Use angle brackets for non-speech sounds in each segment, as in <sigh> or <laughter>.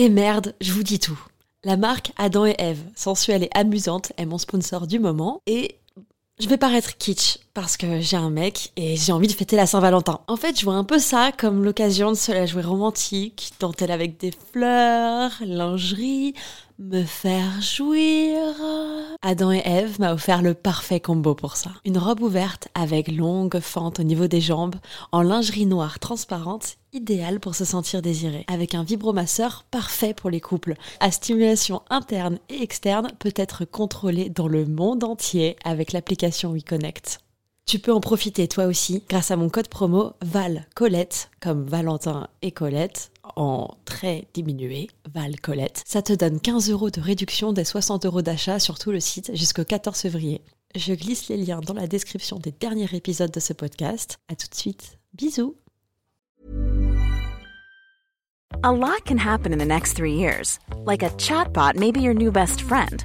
Et merde, je vous dis tout. La marque Adam et Eve, sensuelle et amusante, est mon sponsor du moment et je vais paraître kitsch parce que j'ai un mec et j'ai envie de fêter la Saint-Valentin. En fait, je vois un peu ça comme l'occasion de se la jouer romantique, dentelle avec des fleurs, lingerie, me faire jouir. Adam et Eve m'a offert le parfait combo pour ça. Une robe ouverte avec longue fente au niveau des jambes, en lingerie noire transparente, idéale pour se sentir désiré. Avec un vibromasseur parfait pour les couples. À stimulation interne et externe peut être contrôlée dans le monde entier avec l'application WeConnect. Tu peux en profiter toi aussi grâce à mon code promo Val Colette, comme Valentin et Colette, en très diminué, Val Colette. Ça te donne 15 euros de réduction des 60 euros d'achat sur tout le site jusqu'au 14 février. Je glisse les liens dans la description des derniers épisodes de ce podcast. À tout de suite. Bisous. A lot can happen in the next three years. Like a chatbot may be your new best friend.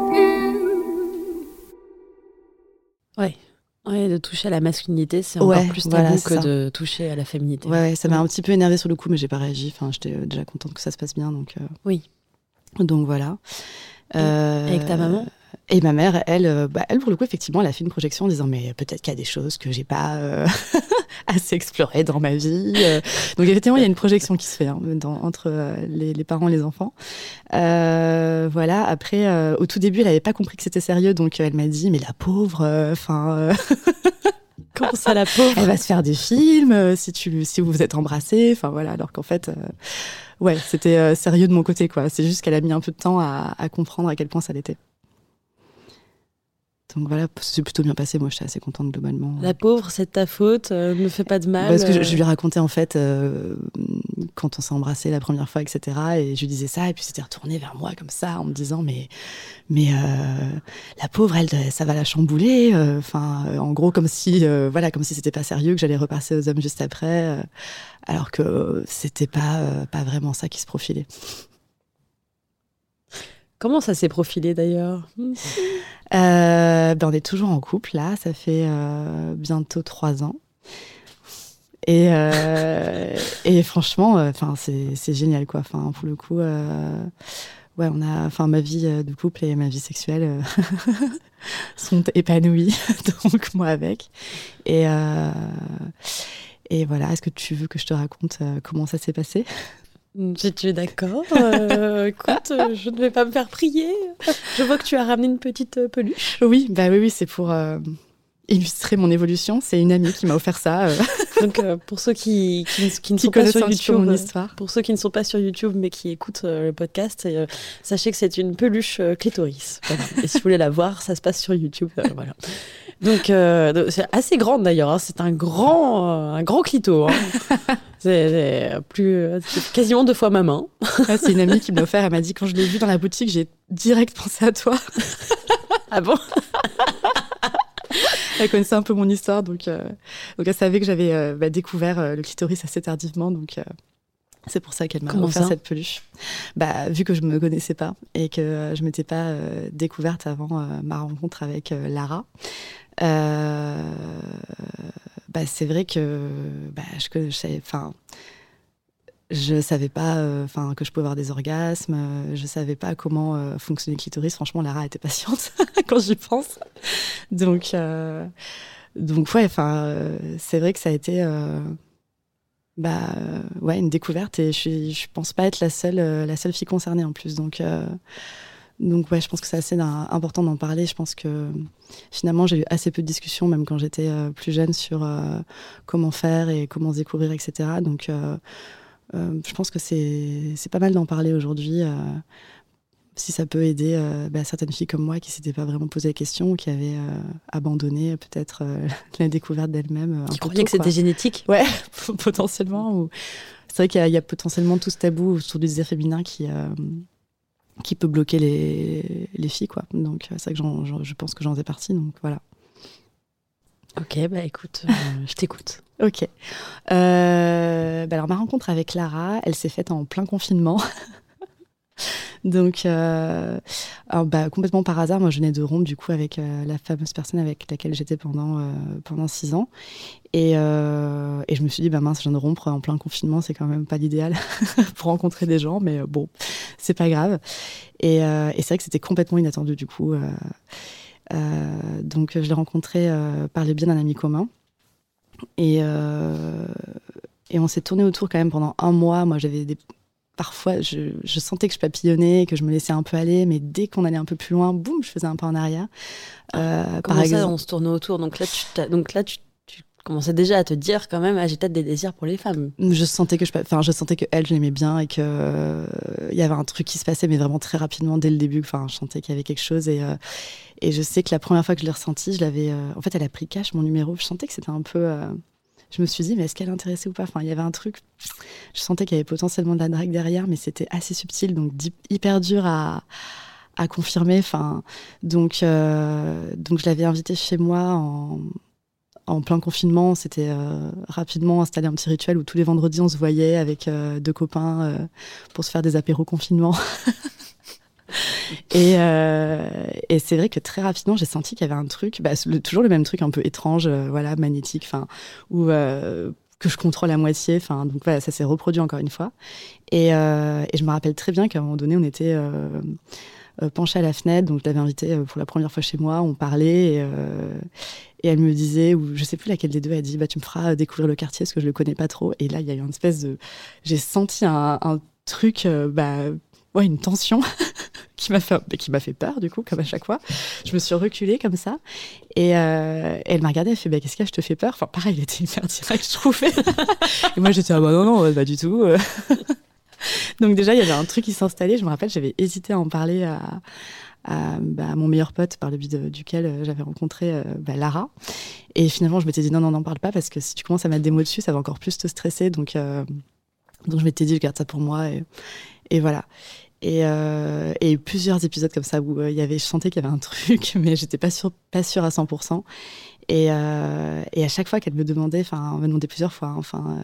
Ouais. Ouais, de toucher à la masculinité, c'est encore Ouais, plus tabou voilà, que ça. de toucher à la féminité. Ouais, ouais, ça m'a un petit peu énervé sur le coup, mais j'ai pas réagi. Enfin, j'étais euh, déjà contente que ça se passe bien, donc. euh, Oui. Donc voilà. Euh, Avec ta maman? Et ma mère, elle, euh, bah, elle pour le coup, effectivement, elle a fait une projection en disant mais peut-être qu'il y a des choses que j'ai pas euh, <laughs> assez explorées dans ma vie. Euh, Donc effectivement, il y a une projection qui se fait hein, entre les, parents et les enfants. Voilà. Après, au tout début, elle avait pas compris que c'était sérieux, donc elle m'a dit mais la pauvre, enfin. <laughs> Comment ça, la pauvre? Elle va se faire des films si tu si vous vous êtes embrassés enfin voilà alors qu'en fait ouais c'était sérieux de mon côté quoi c'est juste qu'elle a mis un peu de temps à comprendre à quel point ça l'était donc voilà c'est plutôt bien passé moi j'étais assez contente globalement La pauvre, c'est de ta faute, euh, ne fais pas de mal. parce que je, euh. je lui racontais en fait euh, quand on s'est embrassé la première fois etc et je lui disais ça et puis c'était retourné vers moi comme ça en me disant mais mais euh, la pauvre elle ça va la chambouler enfin en gros comme si voilà comme si c'était pas sérieux que j'allais repasser aux hommes juste après alors que c'était pas pas vraiment ça qui se profilait Comment ça s'est profilé d'ailleurs? Euh, ben on est toujours en couple là, ça fait euh, bientôt trois ans. Et, euh, franchement, c'est génial quoi. Enfin pour le coup, on a, enfin ma vie de couple et ma vie sexuelle <laughs> sont épanouies, <laughs> donc moi avec. Et voilà, est-ce que tu veux que je te raconte comment ça s'est passé? Si tu es d'accord, euh, <laughs> écoute, euh, je ne vais pas me faire prier. Je vois que tu as ramené une petite euh, peluche. Oui, bah oui, oui, c'est pour euh, illustrer mon évolution. C'est une amie qui m'a offert ça. euh, <laughs> Donc euh, pour ceux qui, qui, ne- qui ne qui sont pas sur YouTube, mon euh, histoire. pour ceux qui ne sont pas sur YouTube mais qui écoutent euh, le podcast, euh, sachez que c'est une peluche clitoris. Voilà. Et si vous voulez la voir, ça se passe sur YouTube. voilà. Donc c'est assez grande d'ailleurs. hein. C'est un grand, un grand clito. hein. <laughs> C'est plus, quasiment deux fois ma main. C'est une amie qui me l'a offert. Elle m'a dit quand je l'ai vu dans la boutique, j'ai direct pensé à toi. Ah bon? <laughs> <laughs> Elle connaissait un peu mon histoire, donc, euh, donc elle savait que j'avais euh, bah, découvert euh, le clitoris assez tardivement, donc c'est pour ça qu'elle m'a offert cette peluche. Bah, vu que je me connaissais pas et que je m'étais pas euh, découverte avant euh, ma rencontre avec euh, Lara. bah, c'est vrai que bah, je, je je savais pas, euh, enfin, que je pouvais avoir des orgasmes. euh, je savais pas comment euh, fonctionnait le clitoris. Franchement, Lara était patiente <laughs> quand j'y pense. Donc, euh, donc ouais, enfin, euh, c'est vrai que ça a été, bah, ouais, une découverte et je je pense pas être la seule, la seule fille concernée en plus. Donc, donc ouais, je pense que c'est assez important d'en parler. Je pense que finalement, j'ai eu assez peu de discussions, même quand j'étais plus jeune, sur comment faire et comment se découvrir, etc. Donc, je pense que c'est pas mal d'en parler aujourd'hui. euh, si ça peut aider euh, bah, certaines filles comme moi qui s'étaient pas vraiment posé la question, qui avaient euh, abandonné euh, peut-être euh, <laughs> la découverte d'elles-mêmes. euh, croyais tôt, que c'était génétique? Ouais, <laughs> potentiellement. Ou... C'est vrai qu'il y, a- il y a potentiellement tout ce tabou autour du désir féminin qui, euh, qui peut bloquer les, les filles, quoi. Donc, c'est vrai que je pense que j'en fais partie, donc voilà. Ok, bah écoute, euh, je t'écoute. Ok. Euh, bah alors, ma rencontre avec Lara, elle s'est faite en plein confinement. <laughs> Donc, euh, bah, complètement par hasard, moi je venais de rompre du coup avec la fameuse personne avec laquelle j'étais pendant, pendant six ans. Et, je me suis dit, bah mince, je viens de rompre en plein confinement, c'est quand même pas l'idéal <laughs> pour rencontrer des gens, mais bon, c'est pas grave. Et, c'est vrai que c'était complètement inattendu du coup. Euh, donc je l'ai rencontré euh, par le biais d'un ami commun. Et, euh, et on s'est tourné autour quand même pendant un mois. Moi, j'avais des parfois, je, sentais que je papillonnais, que je me laissais un peu aller, mais dès qu'on allait un peu plus loin, boum, je faisais un pas en arrière. Comment par ça, exemple... on se tournait autour? Donc là, tu, donc là, tu commençais déjà à te dire quand même, ah, j'ai peut-être des désirs pour les femmes. Je sentais que je, enfin, je sentais que elle, je l'aimais bien et que euh, il y avait un truc qui se passait, mais vraiment très rapidement dès le début. Enfin, je sentais qu'il y avait quelque chose et euh, et je sais que la première fois que je l'ai ressenti, je l'avais. Euh, en fait, elle a pris cash mon numéro. Je sentais que c'était un peu. je me suis dit, mais est-ce qu'elle est intéressée ou pas? Enfin, il y avait un truc. Je sentais qu'il y avait potentiellement de la drague derrière, mais c'était assez subtil, donc hyper dur à à confirmer. Enfin, donc donc je l'avais invité chez moi en en plein confinement, c'était euh, rapidement installé un petit rituel où tous les vendredis on se voyait avec euh, deux copains euh, pour se faire des apéros confinement. <laughs> et, c'est vrai que très rapidement j'ai senti qu'il y avait un truc, bah, toujours le même truc un peu étrange, voilà, magnétique, enfin, où que je contrôle à moitié. Enfin, donc voilà, ça s'est reproduit encore une fois. Et, et, je me rappelle très bien qu'à un moment donné, on était penché à la fenêtre, donc je l'avais invité pour la première fois chez moi, on parlait. Et, et elle me disait, ou je sais plus laquelle des deux, elle dit bah, Tu me feras découvrir le quartier parce que je le connais pas trop. Et là, il y a eu une espèce de. J'ai senti un, truc, euh, bah, ouais, une tension <laughs> qui m'a fait, fait peur, du coup, comme à chaque fois. Je me suis reculée comme ça. Et euh, elle m'a regardée, elle fait bah, Qu'est-ce que je te fais peur Enfin, pareil, il était hyper direct, je trouvais. <laughs> et moi, j'étais Ah bah non, non, pas du tout. <laughs> Donc, déjà, il y avait un truc qui s'installait. Je me rappelle, j'avais hésité à en parler à bah, mon meilleur pote par le biais duquel euh, j'avais rencontré euh, bah, Lara. Et finalement, je m'étais dit non, non, n'en parle pas parce que si tu commences à mettre des mots dessus, ça va encore plus te stresser. Donc, euh, donc je m'étais dit, je garde ça pour moi. Et, et voilà. Et, et, plusieurs épisodes comme ça où il y avait, je sentais qu'il y avait un truc, <laughs> mais j'étais pas sûre, pas sûre à 100%. Et, euh, et à chaque fois qu'elle me demandait, enfin, on m'a demandé plusieurs fois, hein, enfin,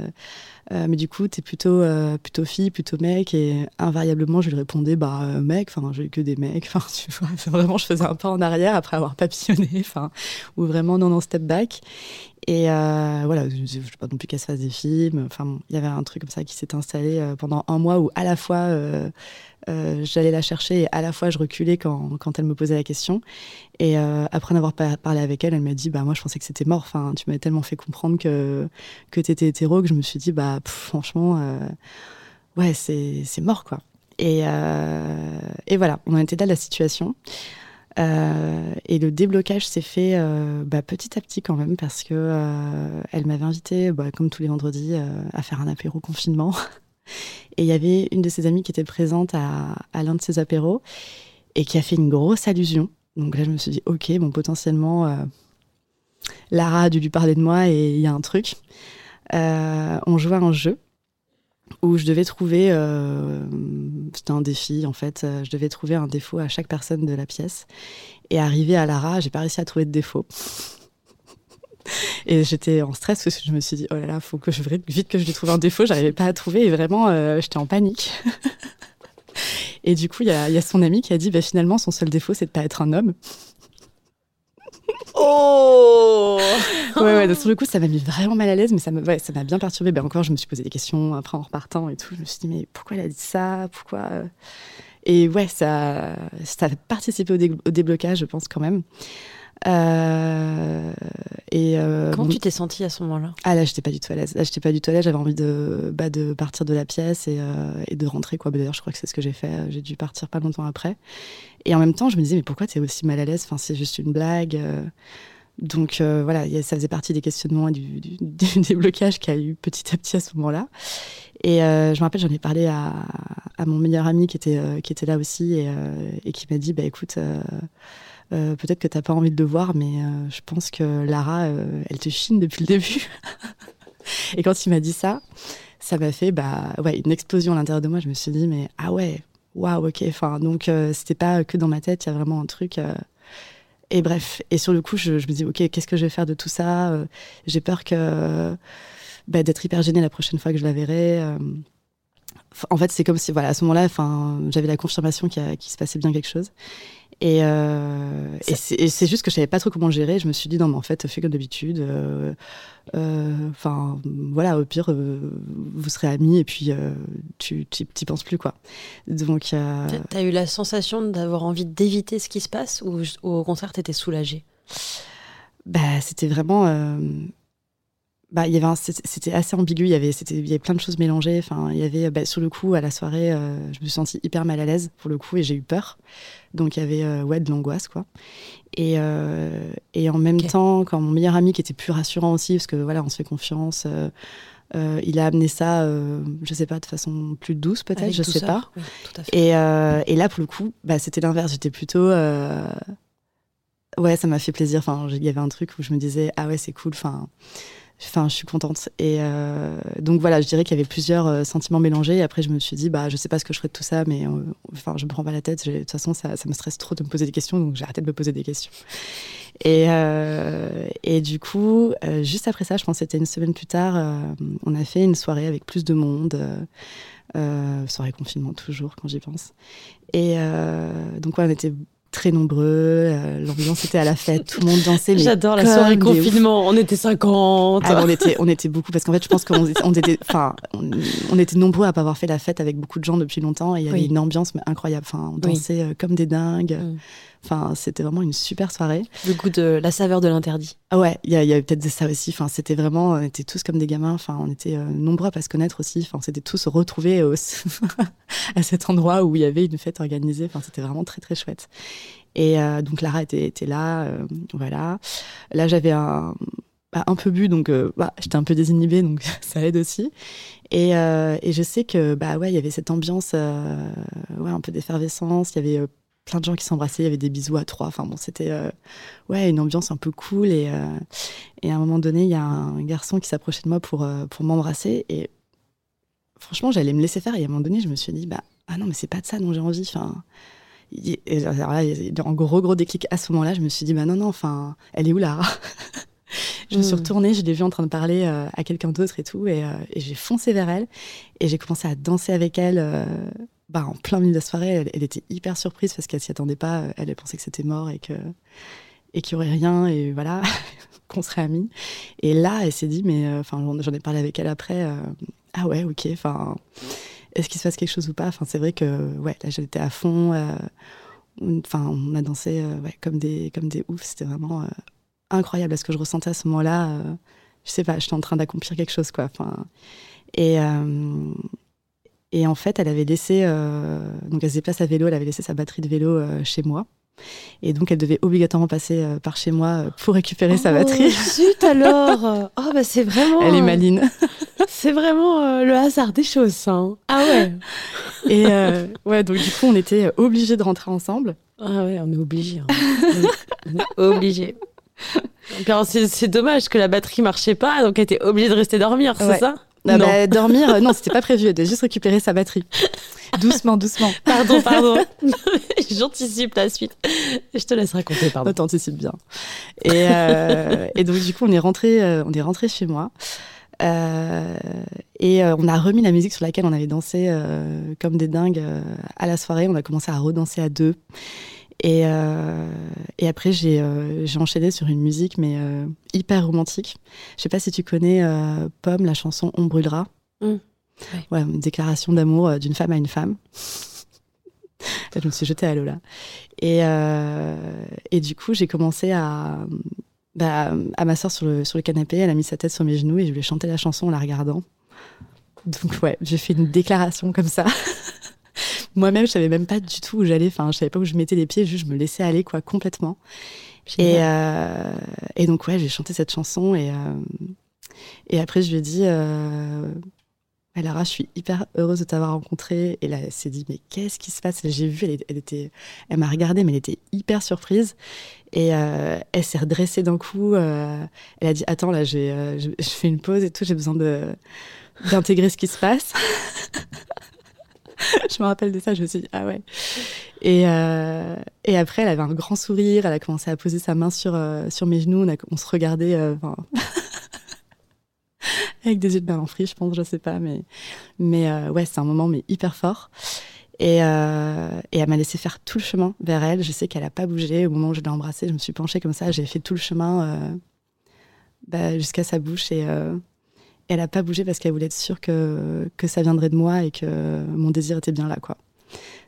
euh, mais du coup, t'es plutôt, euh, plutôt fille, plutôt mec, et invariablement, je lui répondais, bah, euh, mec, enfin, j'ai eu que des mecs, <laughs> enfin, tu vois, vraiment, je faisais un pas en arrière après avoir papillonné, <laughs> enfin, ou vraiment non, non, step back. Et voilà, je ne sais pas non plus qu'elle se fasse des films, enfin, il y avait un truc comme ça qui s'est installé pendant un mois où à la fois, j'allais la chercher et à la fois je reculais quand, quand elle me posait la question. Et après en avoir parlé avec elle, elle m'a dit bah moi je pensais que c'était mort. Enfin, tu m'avais tellement fait comprendre que que t'étais hétéro que je me suis dit bah franchement, euh, ouais, c'est mort, quoi. Et, euh, et, voilà, on en était là de la situation. Euh, et le déblocage s'est fait bah, petit à petit quand même parce que elle m'avait invité, bah, comme tous les vendredis, à faire un apéro confinement. <laughs> Et il y avait une de ses amies qui était présente à, l'un de ces apéros et qui a fait une grosse allusion. Donc là, je me suis dit, ok, bon, potentiellement, Lara a dû lui parler de moi et il y a un truc. Euh, on jouait à un jeu où je devais trouver, euh, c'était un défi en fait, euh, je devais trouver un défaut à chaque personne de la pièce. Et arrivé à Lara, j'ai pas réussi à trouver de défaut. <laughs> Et j'étais en stress parce que je me suis dit, oh là là, faut que je vite que je lui trouve un défaut. J'arrivais pas à trouver et vraiment, j'étais en panique. <laughs> et du coup, il y, a, son ami qui a dit, bah, finalement, son seul défaut, c'est de pas être un homme. Oh <laughs> Ouais, ouais, sur le coup, ça m'a mis vraiment mal à l'aise, mais ça m'a ouais, bien perturbé. Ben, encore, je me suis posé des questions après en repartant et tout. Je me suis dit, mais pourquoi elle a dit ça? Pourquoi? Euh? Et ouais, ça, ça a participé au, déblocage, je pense, quand même. Euh, et euh, Comment tu t'es sentie à ce moment-là? Ah là, j'étais pas du tout à l'aise. Là, j'étais pas du tout à l'aise. J'avais envie de, bah, de partir de la pièce et, et de rentrer. Quoi. D'ailleurs, je crois que c'est ce que j'ai fait. J'ai dû partir pas longtemps après. Et en même temps, je me disais, mais pourquoi tu es aussi mal à l'aise? Enfin, c'est juste une blague. Donc euh, voilà, ça faisait partie des questionnements et du, du, <laughs> des blocages qu'il y a eu petit à petit à ce moment-là. Et euh, je me rappelle, j'en ai parlé à, à, mon meilleur ami qui était, euh, qui était là aussi et, et qui m'a dit, bah écoute, peut-être que tu n'as pas envie de le voir, mais je pense que Lara, elle te chine depuis le début. <laughs> et quand il m'a dit ça, ça m'a fait bah, ouais, une explosion à l'intérieur de moi. Je me suis dit, mais ah ouais, waouh, ok. Enfin, donc c'était pas que dans ma tête, il y a vraiment un truc. et bref, et sur le coup, je, je me dis, ok, qu'est-ce que je vais faire de tout ça J'ai peur que bah, d'être hyper gênée la prochaine fois que je la verrai en fait, c'est comme si, voilà, à ce moment-là, j'avais la confirmation qu'il se passait bien quelque chose. Et, euh, c'est juste que je savais pas trop comment gérer. Je me suis dit non, mais en fait, fais comme d'habitude. Euh, euh, enfin, voilà, au pire, vous serez amis et puis tu t'y penses plus quoi. Donc, t'as eu la sensation d'avoir envie d'éviter ce qui se passe ou, au contraire t'étais soulagée? Bah, c'était vraiment bah, il y avait c'était assez ambigu. Il y avait, c'était, il y avait plein de choses mélangées. Enfin, il y avait, bah, sur le coup, à la soirée, euh, je me suis sentie hyper mal à l'aise pour le coup et j'ai eu peur. Donc il y avait euh, ouais de l'angoisse quoi. Et, euh, et en même temps, quand mon meilleur ami qui était plus rassurant aussi, parce que voilà, on se fait confiance. il a amené ça, je sais pas, de façon plus douce peut-être, je sais pas. Et, et, là, pour le coup, bah, c'était l'inverse. J'étais plutôt, ouais, ça m'a fait plaisir. Enfin, il y avait un truc où je me disais, ah ouais, c'est cool. Enfin, Enfin, je suis contente. Et euh, donc voilà, je dirais qu'il y avait plusieurs euh, sentiments mélangés. Après, je me suis dit, bah, je sais pas ce que je ferais de tout ça, mais euh, enfin, je me prends pas la tête. De toute façon, ça, me stresse trop de me poser des questions, donc j'ai arrêté de me poser des questions. Et, et du coup, juste après ça, je pense que c'était une semaine plus tard, on a fait une soirée avec plus de monde. soirée confinement toujours quand j'y pense. Et donc on était très nombreux. Euh, l'ambiance était à la fête, tout le monde dansait. J'adore la soirée confinement. On était 50. Ah, on était, on était beaucoup parce qu'en fait, je pense qu'on on était, enfin, on, était nombreux à pas avoir fait la fête avec beaucoup de gens depuis longtemps et il y avait une ambiance incroyable. Enfin, on dansait euh, comme des dingues. Mm. Enfin, c'était vraiment une super soirée. Le goût de la saveur de l'interdit. Ah ouais, il y, avait peut-être ça aussi. Enfin, c'était vraiment, on était tous comme des gamins. Enfin, on était euh, nombreux à pas se connaître aussi. Enfin, c'était tous retrouvés <laughs> à cet endroit où il y avait une fête organisée. Enfin, c'était vraiment très très chouette. Et euh, donc Lara était, était là, euh, voilà. Là, j'avais un, bah, un peu bu, donc bah, j'étais un peu désinhibée, donc <laughs> ça aide aussi. Et, et, je sais que bah ouais, il y avait cette ambiance, ouais, un peu d'effervescence. Il y avait plein de gens qui s'embrassaient, il y avait des bisous à trois. Enfin bon, c'était euh, ouais une ambiance un peu cool. Et, euh, et, à un moment donné, il y a un garçon qui s'approchait de moi pour, euh, pour m'embrasser. Et franchement, j'allais me laisser faire. Et à un moment donné, je me suis dit, bah ah non, mais c'est pas de ça dont j'ai envie. Enfin, et, alors là, un gros gros déclic à ce moment-là. Je me suis dit, bah non non, enfin, elle est où Lara <laughs> Je me suis hmm. retournée, je l'ai vue en train de parler à quelqu'un d'autre et tout, et j'ai foncé vers elle et j'ai commencé à danser avec elle bah, en plein milieu de la soirée, elle, était hyper surprise parce qu'elle s'y attendait pas. Elle, pensait que c'était mort et que et qu'il y aurait rien et voilà <laughs> qu'on serait amis. Et là, elle s'est dit mais euh, enfin j'en ai parlé avec elle après. Euh, ah ouais, ok. Enfin, est-ce qu'il se passe quelque chose ou pas? Enfin, c'est vrai que ouais, là j'étais à fond. Euh, enfin, on a dansé ouais, comme des comme des oufs. C'était vraiment incroyable ce que je ressentais à ce moment-là. je sais pas, j'étais en train d'accomplir quelque chose quoi. Enfin, et et en fait, elle avait laissé, euh, donc elle se déplace à vélo, elle avait laissé sa batterie de vélo euh, chez moi. Et donc, elle devait obligatoirement passer euh, par chez moi pour récupérer sa batterie. Oh, zut alors <laughs> Oh, bah c'est vraiment. Elle est maline. c'est vraiment le hasard des choses, ça. Hein. Ah ouais Et ouais, donc du coup, on était obligés de rentrer ensemble. Ah ouais, on est obligés. Hein. obligés. C'est dommage que la batterie marchait pas, donc elle était obligée de rester dormir, c'est ça? Ah bah, dormir, euh, non, c'était pas prévu. Elle devait juste récupérer sa batterie. Doucement, doucement. <laughs> Pardon, pardon. <laughs> J'anticipe la suite. Je te laisse raconter, pardon. T'anticipes bien. Et, euh, et, donc, du coup, on est rentré, euh, on est rentré chez moi. et on a remis la musique sur laquelle on avait dansé comme des dingues à la soirée. On a commencé à redanser à deux. Et, euh, et après, j'ai euh, enchaîné sur une musique, mais euh, hyper romantique. Je sais pas si tu connais Pomme, la chanson On brûlera. Mmh. Ouais. une déclaration d'amour d'une femme à une femme. <laughs> je me suis jetée à l'eau là. Et, et du coup, j'ai commencé à, bah, à m'asseoir sur le, sur le canapé. Elle a mis sa tête sur mes genoux et je lui ai chanté la chanson en la regardant. Donc ouais, j'ai fait une déclaration comme ça. <laughs> Moi-même, je savais même pas du tout où j'allais. Enfin, je savais pas où je mettais les pieds. Juste, je me laissais aller, quoi, complètement. Et, euh, et donc, ouais, j'ai chanté cette chanson. Et, euh, et après, je lui ai dit euh, Lara, je suis hyper heureuse de t'avoir rencontrée. Et là, elle s'est dit Mais qu'est-ce qui se passe? J'ai vu, elle, était, elle m'a regardée, mais elle était hyper surprise. Et euh, elle s'est redressée d'un coup. elle a dit Attends, là, j'ai, je, je fais une pause et tout. J'ai besoin de d'intégrer ce qui se passe. <laughs> <laughs> je me rappelle de ça, je me suis dit, ah ouais. Et, euh, et après, elle avait un grand sourire, elle a commencé à poser sa main sur, euh, sur mes genoux, on, se regardait euh, <laughs> avec des yeux de mélancolie, je pense, je sais pas, mais, mais ouais, c'est un moment mais hyper fort. Et, et elle m'a laissé faire tout le chemin vers elle. Je sais qu'elle a pas bougé. Au moment où je l'ai embrassée, je me suis penchée comme ça. J'ai fait tout le chemin bah, jusqu'à sa bouche et elle a pas bougé parce qu'elle voulait être sûre que, que ça viendrait de moi et que mon désir était bien là, quoi.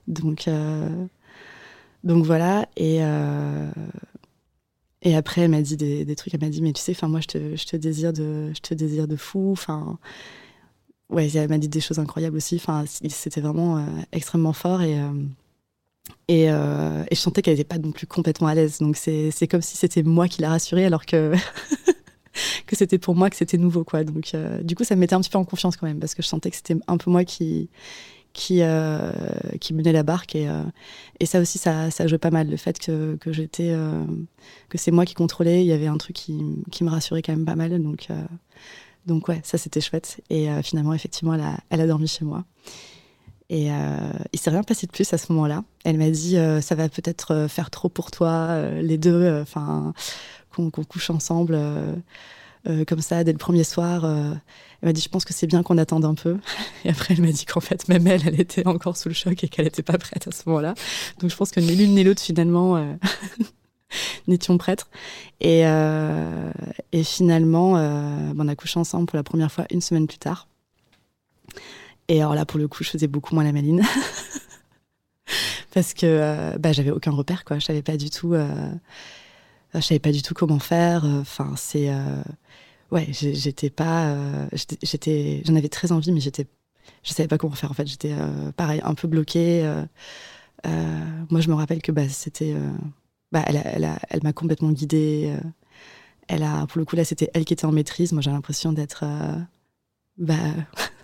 Donc, euh, donc voilà. Et, euh, et après, elle m'a dit des, des trucs. Elle m'a dit, mais tu sais, moi, je te, je te désire de, je te désire de fou. Enfin, ouais, elle m'a dit des choses incroyables aussi. Enfin, c'était vraiment euh, extrêmement fort et et, je sentais qu'elle n'était pas non plus complètement à l'aise. Donc c'est comme si c'était moi qui la rassurais alors que <laughs> <laughs> que c'était pour moi que c'était nouveau quoi. Donc euh, du coup, ça me mettait un petit peu en confiance quand même parce que je sentais que c'était un peu moi qui qui euh, menait la barque et euh, et ça aussi ça ça jouait pas mal le fait que que j'étais que c'est moi qui contrôlais. Il y avait un truc qui qui me rassurait quand même pas mal. Donc donc ouais, ça c'était chouette. Et finalement, effectivement, elle a, elle a, dormi chez moi. Et euh, il s'est rien passé de plus à ce moment-là. Elle m'a dit ça va peut-être faire trop pour toi, les deux, enfin qu'on qu couche ensemble comme ça dès le premier soir. elle m'a dit je pense que c'est bien qu'on attende un peu. <laughs> Et après elle m'a dit qu'en fait même elle, elle était encore sous le choc et qu'elle n'était pas prête à ce moment-là. Donc je pense que ni l'une ni l'autre finalement <laughs> n'étions prêtres. Et, euh, et finalement, euh, on a couché ensemble pour la première fois une semaine plus tard. Et alors là, pour le coup, je faisais beaucoup moins la maline. <laughs> Parce que euh, bah, j'avais aucun repère, quoi. Je savais pas du tout. Euh, je savais pas du tout comment faire. Enfin, c'est. ouais, j'étais pas. j'étais. J'en avais très envie, mais j'étais. Je savais pas comment faire. En fait, j'étais pareil, un peu bloquée. moi, je me rappelle que bah, c'était bah, elle, elle, a, elle m'a complètement guidée. Euh, elle a, pour le coup, là, c'était elle qui était en maîtrise. Moi, j'ai l'impression d'être, euh, bah,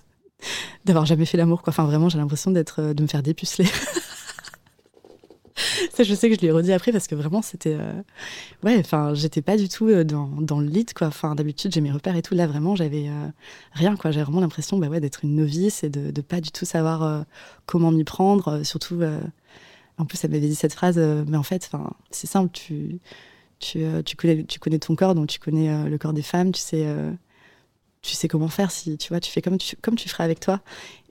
<laughs> d'avoir jamais fait l'amour, quoi. Enfin, vraiment, j'ai l'impression d'être, euh, de me faire dépuceler. <laughs> ça, je sais que je l'ai redit après parce que vraiment, c'était, euh... ouais, enfin, j'étais pas du tout dans, dans le lit, quoi. Enfin, d'habitude, j'ai mes repères et tout. Là, vraiment, j'avais euh, rien, quoi. J'avais vraiment l'impression, bah ouais, d'être une novice et de, pas du tout savoir euh, comment m'y prendre, surtout en plus, elle m'avait dit cette phrase, euh, mais en fait, c'est simple, tu, tu, euh, tu, connais, tu connais ton corps, donc tu connais euh, le corps des femmes, tu sais, tu sais comment faire, si tu vois, tu fais comme tu, comme tu ferais avec toi.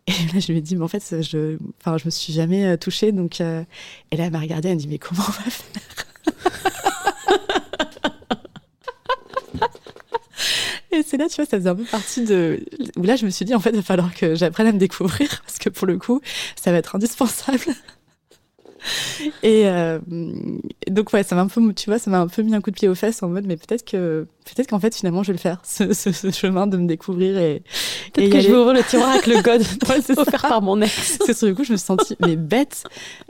Et là, je lui ai dit, mais en fait, je, enfin, je me suis jamais touchée, donc, et là, elle m'a regardée, elle m'a dit, mais comment on va faire? Et c'est là, tu vois, ça faisait un peu partie de. Où là, je me suis dit, en fait, il va falloir que j'apprenne à me découvrir, parce que pour le coup, ça va être indispensable. <laughs> et euh, donc ouais, ça m'a un peu, tu vois, ça m'a un peu mis un coup de pied aux fesses en mode, mais peut-être que, peut-être qu'en fait finalement je vais le faire, ce, ce, ce chemin de me découvrir et. Peut-être que je vais ouvrir le tiroir avec le god <laughs> ouais, offert par mon ex. C'est sur le coup, je me suis sentie mais bête.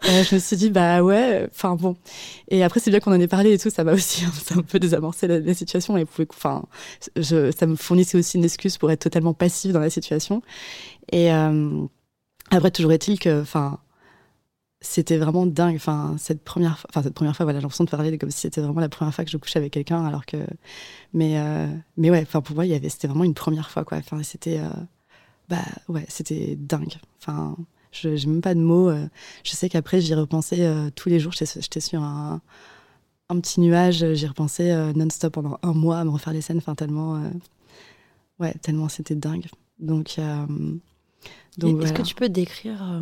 Euh, je me suis dit bah ouais, enfin bon. Et après c'est bien qu'on en ait parlé et tout, ça m'a aussi <laughs> un peu désamorcé la, la situation et enfin, je, ça me fournissait aussi une excuse pour être totalement passive dans la situation. Et euh, après toujours est-il que, enfin c'était vraiment dingue. Enfin, cette première, enfin cette première fois, voilà, j'ai l'impression de parler comme si c'était vraiment la première fois que je couchais avec quelqu'un, alors que, mais, euh, mais ouais, enfin pour moi, il y avait, c'était vraiment une première fois, quoi. Enfin, c'était, euh, bah ouais, c'était dingue. Enfin, je n'ai même pas de mots. Euh. Je sais qu'après, j'y repensais euh, tous les jours. J'étais sur un, un, petit nuage. J'y repensais non-stop pendant un mois à me refaire les scènes. Enfin, tellement, ouais, tellement c'était dingue. Donc, donc est-ce que tu peux décrire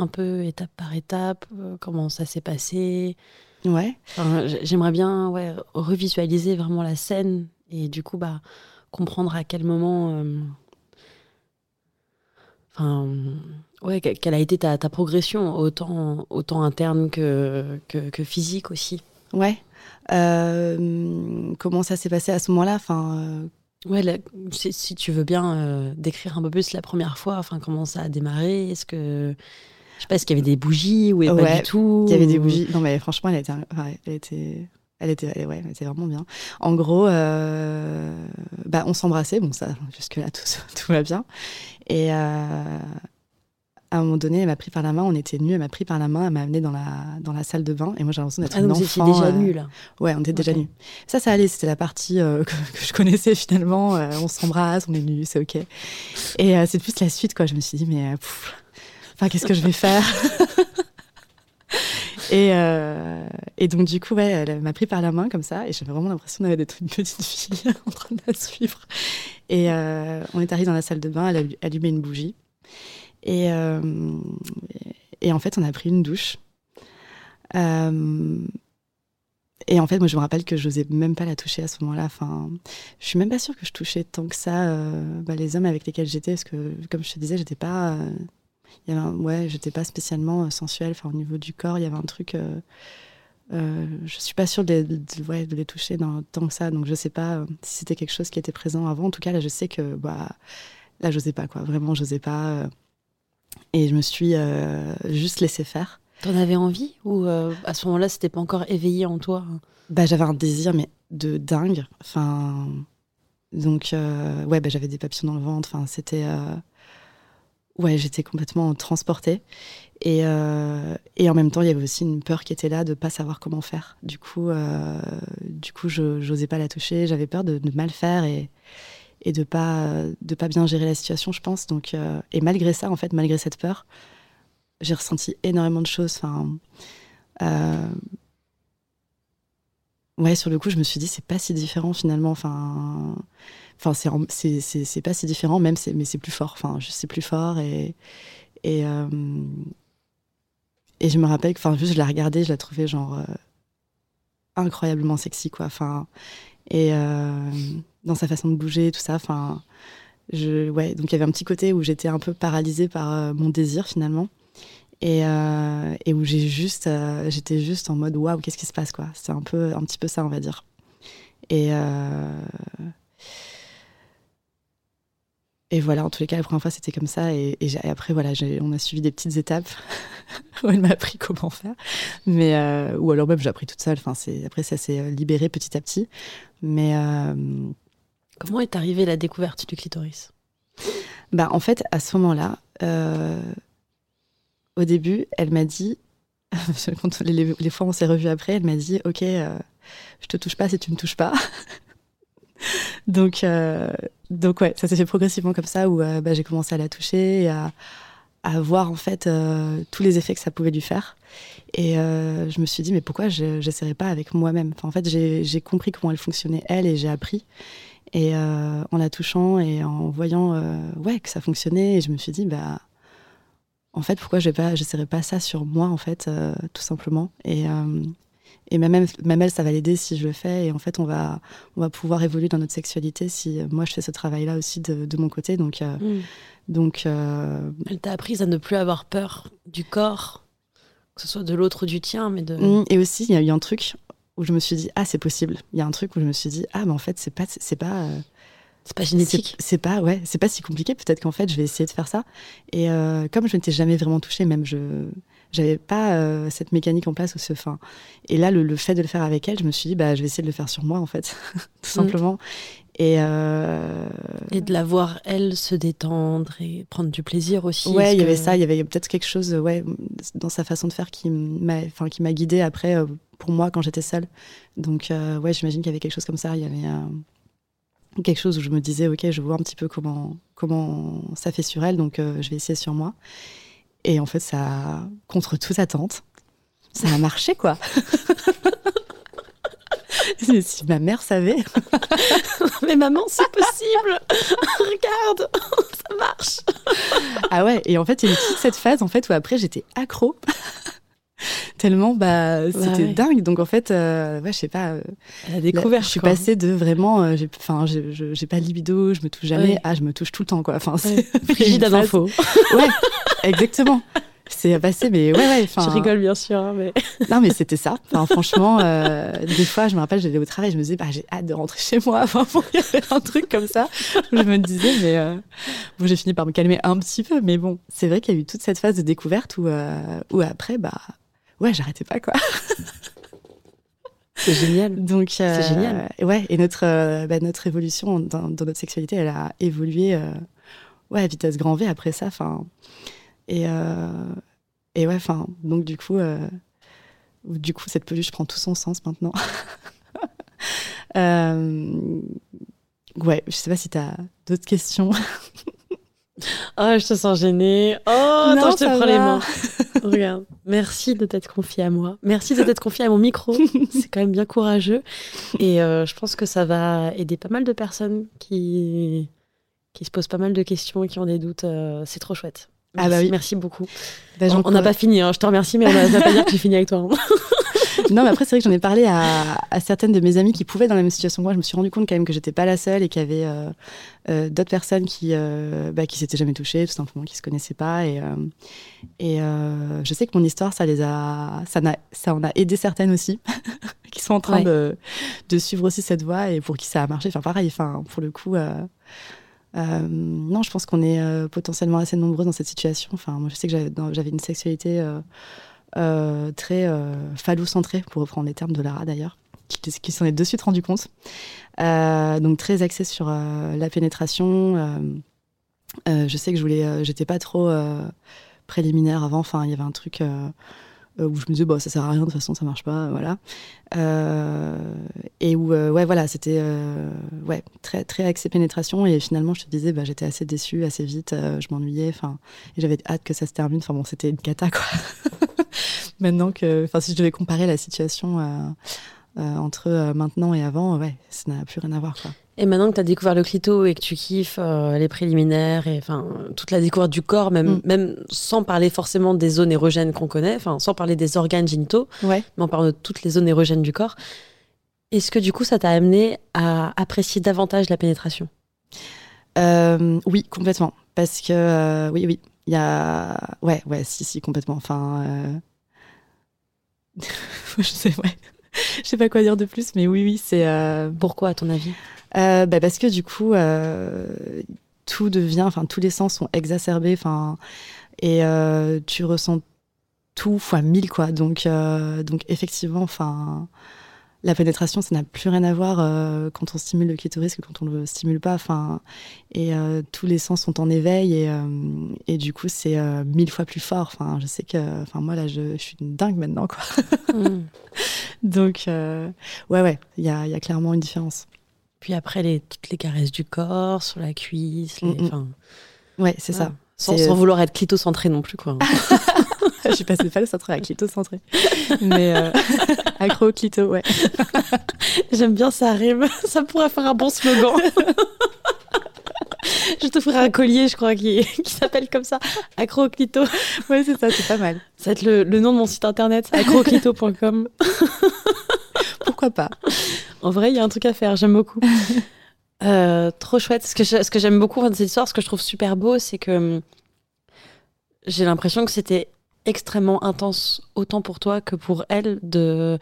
un peu étape par étape euh, comment ça s'est passé Ouais. Enfin, J'aimerais bien ouais, revisualiser vraiment la scène et du coup bah, comprendre à quel moment. Euh, enfin, ouais, quelle a été ta, ta, progression, autant, autant interne que, que, que physique aussi. Ouais. Euh, comment ça s'est passé à ce moment-là? Enfin, euh, Ouais, la, si, si, tu veux bien euh, décrire un peu plus la première fois, enfin comment ça a démarré, est-ce que je sais pas, est-ce qu'il y avait des bougies ou ouais, pas du tout Il y avait des bougies. Non, mais franchement, elle était, elle était, elle était, elle, ouais, elle était vraiment bien. En gros, euh, bah, on s'embrassait. Bon, ça, jusque-là, <laughs> tout, tout va bien. Et euh, à un moment donné, elle m'a pris par la main. On était nus. Elle m'a pris par la main. Elle m'a amené dans la, dans la salle de bain. Et moi, j'ai l'impression d'être ah, un enfant. déjà euh... nus, là. Ouais, on était déjà nus. Ça, ça allait. C'était la partie que, <laughs> que, je connaissais finalement. On s'embrasse, on est nus, c'est OK. Et c'est plus la suite, quoi. Je me suis dit, mais. Pff, Enfin, qu'est-ce que je vais faire <laughs> et, euh, et donc, du coup, ouais, elle m'a pris par la main comme ça, et j'avais vraiment l'impression d'être une petite fille <laughs> en train de la suivre. Et euh, on est arrivé dans la salle de bain, elle a allumé une bougie. Et, euh, et en fait, on a pris une douche. Et en fait, moi, je me rappelle que je n'osais même pas la toucher à ce moment-là. Enfin, je suis même pas sûre que je touchais tant que ça bah, les hommes avec lesquels j'étais, parce que, comme je te disais, j'étais pas, il y avait un, ouais, j'étais pas spécialement euh, sensuelle. Enfin, au niveau du corps, il y avait un truc. Euh, euh, je suis pas sûre de les, de, ouais, de les toucher dans, tant que ça, donc je sais pas si c'était quelque chose qui était présent avant. En tout cas, là, je sais que bah, là, j'osais pas, quoi. Vraiment, j'osais pas. et je me suis juste laissée faire. T'en avais envie ou euh, à ce moment-là c'était pas encore éveillé en toi? Bah j'avais un désir mais de dingue. Enfin donc euh, ouais bah, j'avais des papillons dans le ventre. Enfin c'était euh... ouais j'étais complètement transportée et et en même temps il y avait aussi une peur qui était là de pas savoir comment faire. Du coup du coup je j'osais pas la toucher. J'avais peur de, mal faire et et de pas de pas bien gérer la situation je pense. Donc et malgré ça en fait malgré cette peur j'ai ressenti énormément de choses. Enfin, euh... ouais, sur le coup, je me suis dit, c'est pas si différent finalement. Enfin, enfin c'est, c'est, c'est, pas si différent, même, mais c'est plus fort. Je plus fort et. Et, euh... et je me rappelle que, je la regardais, je la trouvais genre euh, incroyablement sexy, quoi. Enfin, et euh, dans sa façon de bouger, tout ça. Enfin, je, ouais, donc il y avait un petit côté où j'étais un peu paralysée par mon désir finalement et, euh, et où j'ai juste, euh, j'étais juste en mode waouh, qu'est-ce qui se passe quoi. C'est un peu, un petit peu ça, on va dire. Et euh, et voilà, en tous les cas, la première fois c'était comme ça. Et, et, et après voilà, on a suivi des petites étapes où <laughs> elle m'a appris comment faire. Mais euh, ou alors même j'ai appris toute seule. Enfin, après ça s'est libéré petit à petit. Mais euh, comment est arrivée la découverte du clitoris? Bah en fait, à ce moment-là. Euh, au début, elle m'a dit, <laughs> les, les, fois on s'est revus après, elle m'a dit, ok, euh, je te touche pas si tu me touches pas. <laughs> donc, euh, donc ouais, ça s'est fait progressivement comme ça où euh, bah, j'ai commencé à la toucher et à, voir en fait euh, tous les effets que ça pouvait lui faire. Et euh, je me suis dit, mais pourquoi je pas avec moi-même? En fait, j'ai compris comment elle fonctionnait, elle, et j'ai appris. Et en la touchant et en voyant ouais, que ça fonctionnait, je me suis dit, bah en fait, pourquoi je n'essaierais pas, pas ça sur moi, en fait, euh, tout simplement. Et, euh, et même, même elle, ça va l'aider si je le fais. Et en fait, on va, on va pouvoir évoluer dans notre sexualité si moi, je fais ce travail-là aussi de, de, mon côté. Donc, euh, mm. donc elle t'a appris à ne plus avoir peur du corps, que ce soit de l'autre ou du tien. mais de... Mm. Et aussi, il y a eu un truc où je me suis dit, ah, c'est possible. Il y a un truc où je me suis dit, ah, mais en fait, c'est pas... C'est pas c'est pas génétique. C'est pas, ouais, c'est pas si compliqué. Peut-être qu'en fait, je vais essayer de faire ça. Et euh, comme je n'étais jamais vraiment touchée, même je, j'avais pas euh, cette mécanique en place ou ce fin. Et là, le, le, fait de le faire avec elle, je me suis dit, bah, je vais essayer de le faire sur moi, en fait, <laughs> tout simplement. Et, euh... et de la voir, elle, se détendre et prendre du plaisir aussi. Ouais, il y avait ça, il y avait peut-être quelque chose ouais, dans sa façon de faire qui m'a, enfin, qui m'a guidée après pour moi quand j'étais seule. Donc, ouais, j'imagine qu'il y avait quelque chose comme ça. Il y avait quelque chose où je me disais, ok, je vois un petit peu comment, comment ça fait sur elle, donc euh, je vais essayer sur moi. Et en fait, ça, contre toute attente, ça a marché, quoi. <laughs> si ma mère savait. <laughs> Mais maman, c'est possible. Regarde, <laughs> ça marche. ah ouais, et en fait, il y a eu toute cette phase en fait où après j'étais accro <laughs> tellement bah c'était bah ouais. dingue. Donc en fait euh, ouais je sais pas euh, la découverte je suis passée de vraiment euh, enfin j'ai pas de libido je me touche jamais ouais. ah je me touche tout le temps quoi. Enfin ouais. frigide à d'infos <laughs> ouais exactement. C'est passé mais ouais ouais <laughs> je rigole bien sûr hein, mais non mais c'était ça. Enfin franchement euh, des fois je me rappelle j'allais au travail je me disais bah j'ai hâte de rentrer chez moi enfin bon, il y avait un truc comme ça. Où je me disais mais euh, bon j'ai fini par me calmer un petit peu mais bon c'est vrai qu'il y a eu toute cette phase de découverte où euh, où après bah ouais, j'arrêtais pas quoi. C'est génial. Donc c'est génial. Ouais, et notre euh, bah, notre évolution dans, dans, notre sexualité, elle a évolué euh, ouais à vitesse grand V après ça. Et euh, et ouais, enfin donc du coup du coup cette peluche prend tout son sens maintenant. <laughs> ouais, je sais pas si tu as d'autres questions. <laughs> Oh, je te sens gênée. Oh, Non, attends, je te prends les mains. <laughs> Regarde. Merci de t'être confiée à moi. Merci de t'être confiée à mon micro. <laughs> C'est quand même bien courageux. Et euh, je pense que ça va aider pas mal de personnes qui, qui se posent pas mal de questions et qui ont des doutes. Euh, C'est trop chouette. Ah Merci, bah oui. merci beaucoup. Bah, On- n'a pas fini, hein. je te remercie, mais on ne va pas dire que j'ai fini avec toi. hein. <laughs> Non, mais après, c'est vrai que j'en ai parlé à, à certaines de mes amies qui pouvaient dans la même situation que moi. Je me suis rendu compte quand même que j'étais pas la seule et qu'il y avait euh, euh, d'autres personnes qui, euh, bah, qui s'étaient jamais touchées, tout simplement, qui se connaissaient pas. Et, euh, et je sais que mon histoire, ça les a, ça, en a aidé certaines aussi, <laughs> qui sont en train Ouais. de, de suivre aussi cette voie et pour qui ça a marché. Enfin, pareil, enfin, pour le coup. euh, non, je pense qu'on est euh, potentiellement assez nombreux dans cette situation. Enfin, moi, je sais que j'avais une sexualité euh, euh, très euh, phallocentrée, pour reprendre les termes de Lara d'ailleurs, qui, s'en est de suite rendu compte. Euh, donc très axée sur euh, la pénétration. je sais que je voulais, j'étais pas trop préliminaire avant. Enfin, il y avait un truc où je me disais, bah, ça sert à rien, de toute façon, ça marche pas, voilà. Euh, et où, euh, ouais, voilà, c'était euh, ouais, très, très axé pénétration. Et finalement, je te disais, bah, j'étais assez déçue, assez vite, euh, je m'ennuyais, enfin, et j'avais hâte que ça se termine. Enfin, bon, c'était une cata, quoi. <laughs> Maintenant que, enfin, si je devais comparer la situation euh, euh, entre euh, maintenant et avant, ouais, ça n'a plus rien à voir, quoi. Et maintenant que tu as découvert le clito et que tu kiffes euh, les préliminaires et enfin toute la découverte du corps, même, Mm. même sans parler forcément des zones érogènes qu'on connaît, enfin sans parler des organes génitaux, Ouais. mais en parlant de toutes les zones érogènes du corps, est-ce que du coup ça t'a amené à apprécier davantage la pénétration? Euh, oui, complètement. Parce que, euh, oui, oui, il y a. Ouais, ouais, si, si, complètement. Enfin. <laughs> je sais, ouais. <laughs> Je sais pas quoi dire de plus, mais oui, oui, c'est. euh, Pourquoi à ton avis? euh, bah, parce que du coup, euh, tout devient. Enfin, tous les sens sont exacerbés. Enfin, et tu ressens tout fois mille, quoi. Donc, donc effectivement, enfin. La pénétration, ça n'a plus rien à voir euh, quand on stimule le clitoris que quand on le stimule pas. Enfin, et euh, tous les sens sont en éveil et, euh, et du coup, c'est mille fois plus fort. Enfin, je sais que, enfin, moi là, je, je suis une dingue maintenant, quoi. Mm. <laughs> Donc, ouais, ouais, il y y a clairement une différence. Puis après les, toutes les caresses du corps, sur la cuisse, les- Mm, mm. Ouais, c'est ça. Sans, sans vouloir être clito-centré non plus quoi. <laughs> je suis passée pas le centré à clito centré, mais euh, <laughs> accro au clito, ouais. <laughs> J'aime bien ça rime, ça pourrait faire un bon slogan. Je te ferai un collier, je crois, qui, qui s'appelle comme ça, accro au clito. Ouais, c'est ça, c'est pas mal. Ça va être le, le nom de mon site internet, accroclito.com. Pourquoi pas En vrai, il y a un truc à faire, j'aime beaucoup. Euh, trop chouette. Ce que, je- ce que j'aime beaucoup dans cette histoire, ce que je trouve super beau, c'est que hum, j'ai l'impression que c'était extrêmement intense, autant pour toi que pour elle, de,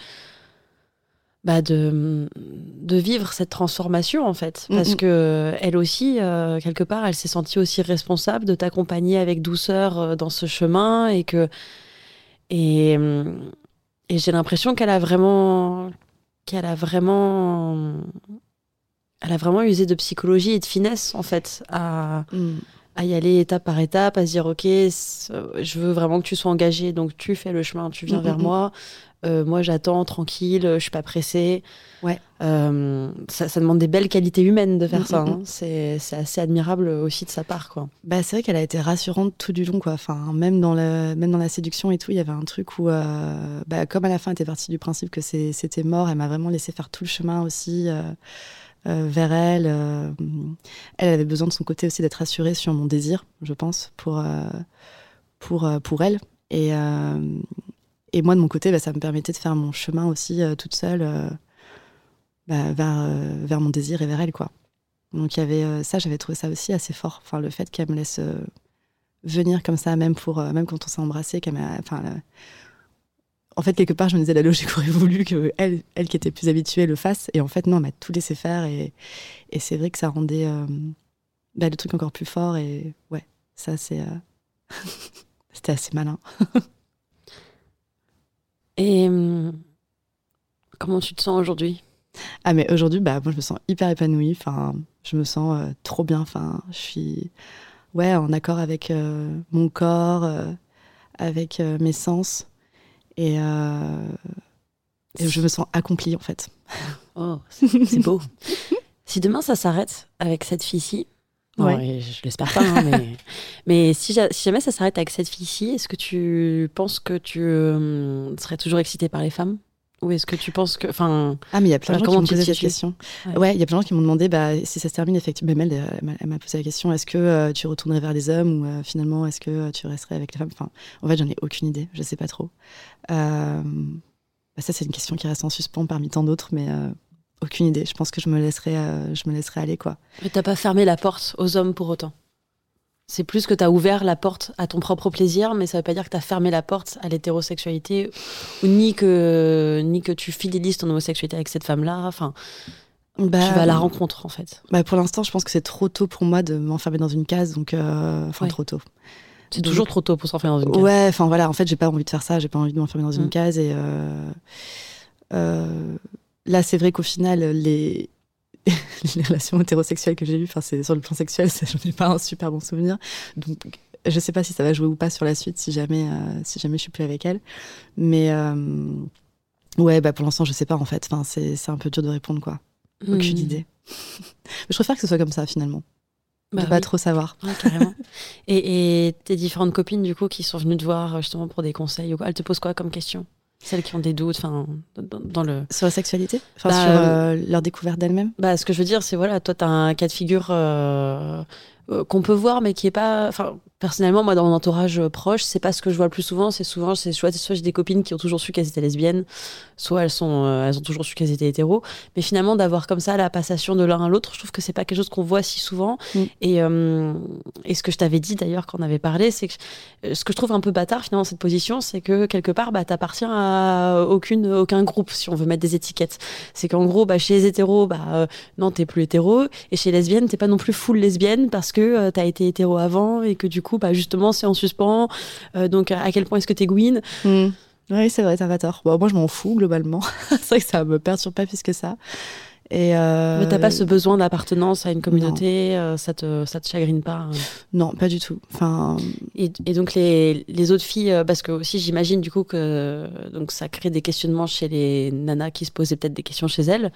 bah de, de vivre cette transformation, en fait. Parce que elle aussi, euh, quelque part, elle s'est sentie aussi responsable de t'accompagner avec douceur euh, dans ce chemin et que. Et, hum, et j'ai l'impression qu'elle a vraiment qu'elle a vraiment elle a vraiment usé de psychologie et de finesse en fait à, Mm. à y aller étape par étape à se dire ok c'est- je veux vraiment que tu sois engagé donc tu fais le chemin tu viens Mm, vers mm, moi Euh, moi j'attends tranquille je suis pas pressée Ouais. Euh, ça, ça demande des belles qualités humaines de faire Mm, ça mm, hein. c'est assez admirable aussi de sa part quoi Bah, c'est vrai qu'elle a été rassurante tout du long, quoi. Enfin, même dans, le, même dans la séduction et tout, il y avait un truc où, euh, bah, comme à la fin, elle était partie du principe que c'était mort, elle m'a vraiment laissé faire tout le chemin aussi euh, euh, vers elle. euh, elle avait besoin de son côté aussi d'être rassurée sur mon désir, je pense, pour, euh, pour, euh, pour elle. Et, euh, et moi, de mon côté, bah, ça me permettait de faire mon chemin aussi euh, toute seule euh, bah, vers, euh, vers mon désir et vers elle, quoi. Donc avait euh, ça, j'avais trouvé ça aussi assez fort. Enfin, le fait qu'elle me laisse euh, venir comme ça, même pour, euh, même quand on s'est embrassé, qu'elle m'a, en fait quelque part, je me disais la logique aurait voulu que elle, elle qui était plus habituée le fasse, et en fait non, elle m'a tout laissé faire, et, et c'est vrai que ça rendait euh, bah, le truc encore plus fort, et ouais, ça c'est, euh, <laughs> c'était assez malin. <laughs> et hum, comment tu te sens aujourd'hui? Ah mais aujourd'hui, bah moi je me sens hyper épanouie. Enfin, je me sens euh, trop bien. Enfin, je suis ouais en accord avec mon corps, avec mes sens, et, euh, et je me sens accomplie en fait. <laughs> oh c'est beau <laughs> si demain ça s'arrête avec cette fille-ci Ouais. je l'espère pas. hein, mais <laughs> mais si jamais ça s'arrête avec cette fille-ci, est-ce que tu penses que tu euh, serais toujours excitée par les femmes? Ou est-ce que tu penses que. Enfin, Ah, mais il y a plein de gens qui m'ont posé te cette question. Ouais. Il y a plein de gens qui m'ont demandé bah, si ça se termine effectivement. Même elle, elle m'a- posé la question est-ce que euh, tu retournerais vers les hommes ou euh, finalement est-ce que euh, tu resterais avec les femmes? Enfin, en fait, j'en ai aucune idée. Je sais pas trop. Bah, ça, c'est une question qui reste en suspens parmi tant d'autres, mais aucune idée. Je pense que je me laisserai, je me laisserai aller quoi. mais t'as pas fermé la porte aux hommes pour autant? C'est plus que t'as ouvert la porte à ton propre plaisir, mais ça veut pas dire que t'as fermé la porte à l'hétérosexualité, ou ni que, ni que tu fidélises ton homosexualité avec cette femme-là. Enfin, Bah, tu vas à la rencontre, en fait. bah, pour l'instant, je pense que c'est trop tôt pour moi de m'enfermer dans une case, donc euh, enfin Ouais. trop tôt. C'est toujours trop tôt pour s'enfermer dans une case. Ouais, enfin voilà, en fait, j'ai pas envie de faire ça, j'ai pas envie de m'enfermer dans une Mm. case et euh, euh, là, c'est vrai qu'au final, les, <laughs> les relations hétérosexuelles que j'ai eues, enfin, c'est sur le plan sexuel, <laughs> j'en ai pas un super bon souvenir. Donc, je sais pas si ça va jouer ou pas sur la suite si jamais, euh, si jamais je suis plus avec elle. Mais euh, ouais, bah pour l'instant, je sais pas en fait. Enfin, c'est un peu dur de répondre quoi. Aucune Hmm. idée. <laughs> je préfère que ce soit comme ça finalement. Bah de pas oui. trop savoir. Ouais, carrément. et, et tes différentes copines, du coup, qui sont venues te voir justement pour des conseils, elles te posent quoi comme question Celles qui ont des doutes, enfin, dans, dans le. Sur la sexualité Enfin, Bah, sur euh, leur découverte d'elles-mêmes Bah, ce que je veux dire, c'est voilà, toi, t'as un cas de figure euh, euh, qu'on peut voir, mais qui est pas. Enfin, personnellement, moi, dans mon entourage euh, proche, c'est pas ce que je vois le plus souvent. C'est souvent, c'est soit, soit j'ai des copines qui ont toujours su qu'elles étaient lesbiennes, soit elles sont, euh, elles ont toujours su qu'elles étaient hétéros. Mais finalement, d'avoir comme ça la passation de l'un à l'autre, je trouve que c'est pas quelque chose qu'on voit si souvent. Mm. Et, euh, et ce que je t'avais dit d'ailleurs quand on avait parlé, c'est que ce que je trouve un peu bâtard finalement dans cette position, c'est que quelque part, bah, t'appartiens à aucune, aucun groupe, si on veut mettre des étiquettes. C'est qu'en gros, bah, chez les hétéros, bah, non, t'es plus hétéro. Et chez les lesbiennes, t'es pas non plus full lesbienne parce que euh, t'as été hétéro avant et que du coup, bah, justement, c'est en suspens. Euh, donc, à quel point est-ce que t'es Gwyn Hmm. Oui, c'est vrai, t'as pas tort. Bon, moi, je m'en fous globalement. <laughs> c'est vrai que ça me perturbe pas plus que ça. Et euh, Mais t'as pas ce besoin d'appartenance à une communauté, euh, ça te, ça te chagrine pas. hein? Non, pas du tout. Enfin, Et, et donc les, les autres filles, parce que aussi j'imagine du coup que donc ça crée des questionnements chez les nanas qui se posaient peut-être des questions chez elles.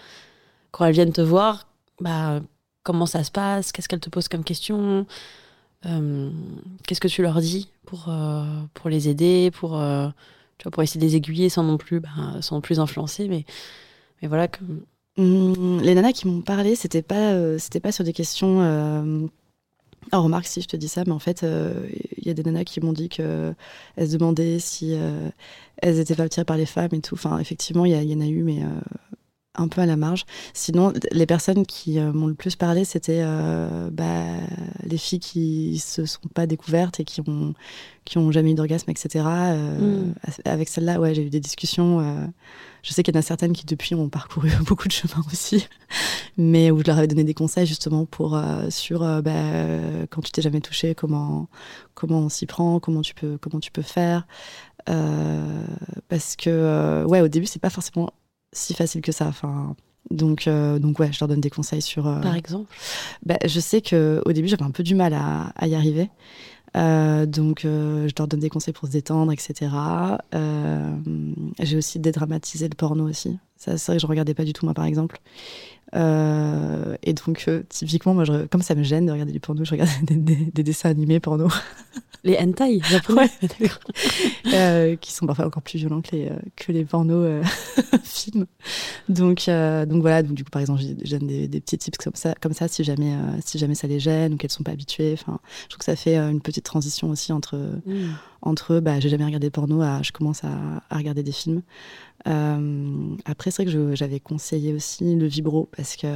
Quand elles viennent te voir, bah, comment ça se passe Qu'est-ce qu'elles te posent comme question Euh, Qu'est-ce que tu leur dis pour, euh, pour les aider, pour, euh, tu vois, pour essayer de les aiguiller sans non plus, bah, sans plus influencer mais, mais voilà, comme, hmm, les nanas qui m'ont parlé, c'était pas, pas sur des questions. Oh, remarque si je te dis ça, mais en fait, il y a des nanas qui m'ont dit que elles se demandaient si elles étaient pas attirées par les femmes et tout. Enfin, effectivement, il y, en a eu, mais un peu à la marge. Sinon, les personnes qui euh, m'ont le plus parlé, c'était euh, bah, les filles qui se sont pas découvertes et qui ont qui ont jamais eu d'orgasme, etc. Euh, Mm. Avec celle-là, ouais, j'ai eu des discussions. je sais qu'il y en a certaines qui depuis ont parcouru <laughs> beaucoup de chemin aussi, mais où je leur avais donné des conseils justement pour sur bah, quand tu t'es jamais touché, comment comment on s'y prend, comment tu peux comment tu peux faire, parce que ouais, au début c'est pas forcément si facile que ça. Enfin, donc, euh, donc ouais, je leur donne des conseils sur. euh, par exemple. bah, je sais que au début j'avais un peu du mal à, à y arriver. Euh, donc euh, je leur donne des conseils pour se détendre, etc. J'ai aussi dédramatisé le porno aussi. Ça, C'est vrai que je regardais pas du tout moi par exemple. Euh, et donc euh, typiquement moi, je, comme ça me gêne de regarder du porno, je regarde <laughs> des, des- des dessins animés porno <laughs> Les hentai japonais. <laughs> D'accord. euh, qui sont parfois encore plus violents que les, que les pornos films. Donc, donc voilà, donc du coup, par exemple, je donne des, des petits tips comme ça, comme ça si, jamais, si jamais ça les gêne ou qu'elles sont pas habituées. Enfin, je trouve que ça fait une petite transition aussi entre, Mm. entre bah, j'ai jamais regardé porno à je commence à, à regarder des films. Après, c'est vrai que j'avais conseillé aussi le vibro parce que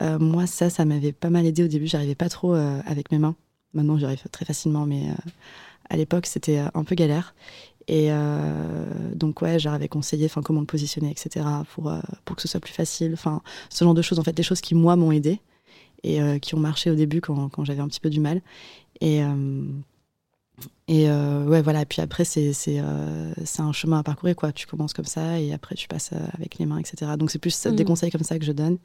euh, moi, ça, ça m'avait pas mal aidé au début. J'arrivais pas trop euh, avec mes mains. Maintenant, j'y arrive très facilement, mais euh, à l'époque, c'était un peu galère. Et donc, ouais, j'avais conseillé comment le positionner, etc., pour, que ce soit plus facile. Enfin, ce genre de choses, en fait, des choses qui, moi, m'ont aidé et qui ont marché au début quand, quand j'avais un petit peu du mal. Et, et euh, ouais, voilà. Puis après, c'est euh, c'est un chemin à parcourir, quoi. Tu commences comme ça et après, tu passes euh, avec les mains, etc. Donc, c'est plus des Mhm. conseils comme ça que je donne.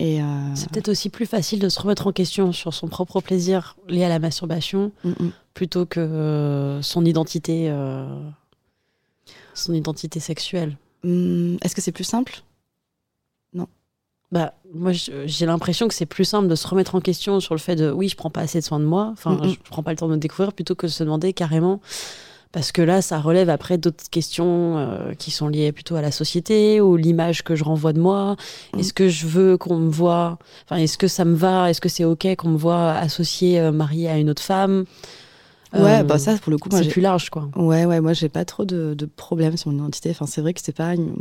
Euh, C'est peut-être aussi plus facile de se remettre en question sur son propre plaisir lié à la masturbation mm, mm. plutôt que euh, son identité, euh, son identité sexuelle. Hum, Est-ce que c'est plus simple? Bah, moi, j'ai l'impression que c'est plus simple de se remettre en question sur le fait de oui, je prends pas assez de soin de moi, enfin, Mm, je prends pas le temps de me découvrir plutôt que de se demander carrément. Parce que là, ça relève après d'autres questions euh, qui sont liées plutôt à la société ou l'image que je renvoie de moi. Mm. Est-ce que je veux qu'on me voit? Enfin, est-ce que ça me va? Est-ce que c'est ok qu'on me voit associée, euh, mariée à une autre femme? Ouais, Euh, bah ça, pour le coup, c'est plus large, quoi. Ouais, ouais, moi j'ai pas trop de, de problèmes sur mon identité. Enfin, c'est vrai que c'est pas. une-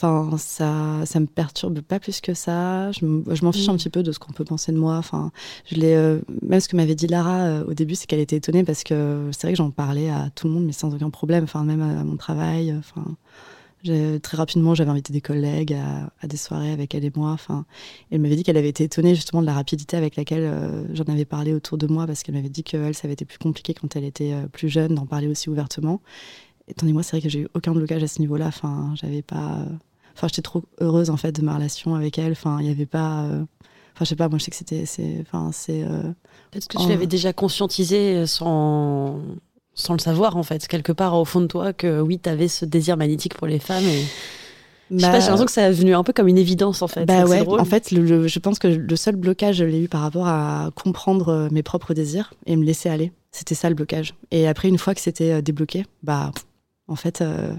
Enfin, ça, ça me perturbe pas plus que ça. Je, m'en fiche Mm. un petit peu de ce qu'on peut penser de moi. Enfin, je l'ai. euh, même ce que m'avait dit Lara euh, au début, c'est qu'elle était étonnée parce que c'est vrai que j'en parlais à tout le monde, mais sans aucun problème. Enfin, même à mon travail. Enfin, j'ai- très rapidement, j'avais invité des collègues à, à des soirées avec elle et moi. Enfin, elle m'avait dit qu'elle avait été étonnée justement de la rapidité avec laquelle euh, j'en avais parlé autour de moi parce qu'elle m'avait dit que elle, ça avait été plus compliqué quand elle était euh, plus jeune d'en parler aussi ouvertement. Et tandis moi, c'est vrai que j'ai eu aucun blocage à ce niveau-là. Enfin, j'avais pas. euh, Enfin, j'étais trop heureuse en fait de ma relation avec elle. Enfin, il y avait pas. euh, Enfin, je sais pas. Moi, je sais que c'était. C'est. Enfin, c'est. euh, Peut-être que tu l'avais déjà conscientisé sans, sans le savoir, en fait, quelque part au fond de toi, que oui, tu avais ce désir magnétique pour les femmes. Et... Je sais bah, pas, j'ai l'impression que ça est venu un peu comme une évidence, en fait. Bah ouais, drôle. en fait, le- le- je pense que le seul blocage, je l'ai eu par rapport à comprendre euh, mes propres désirs et me laisser aller. C'était ça le blocage. Et après, une fois que c'était euh, débloqué, bah, en fait, euh,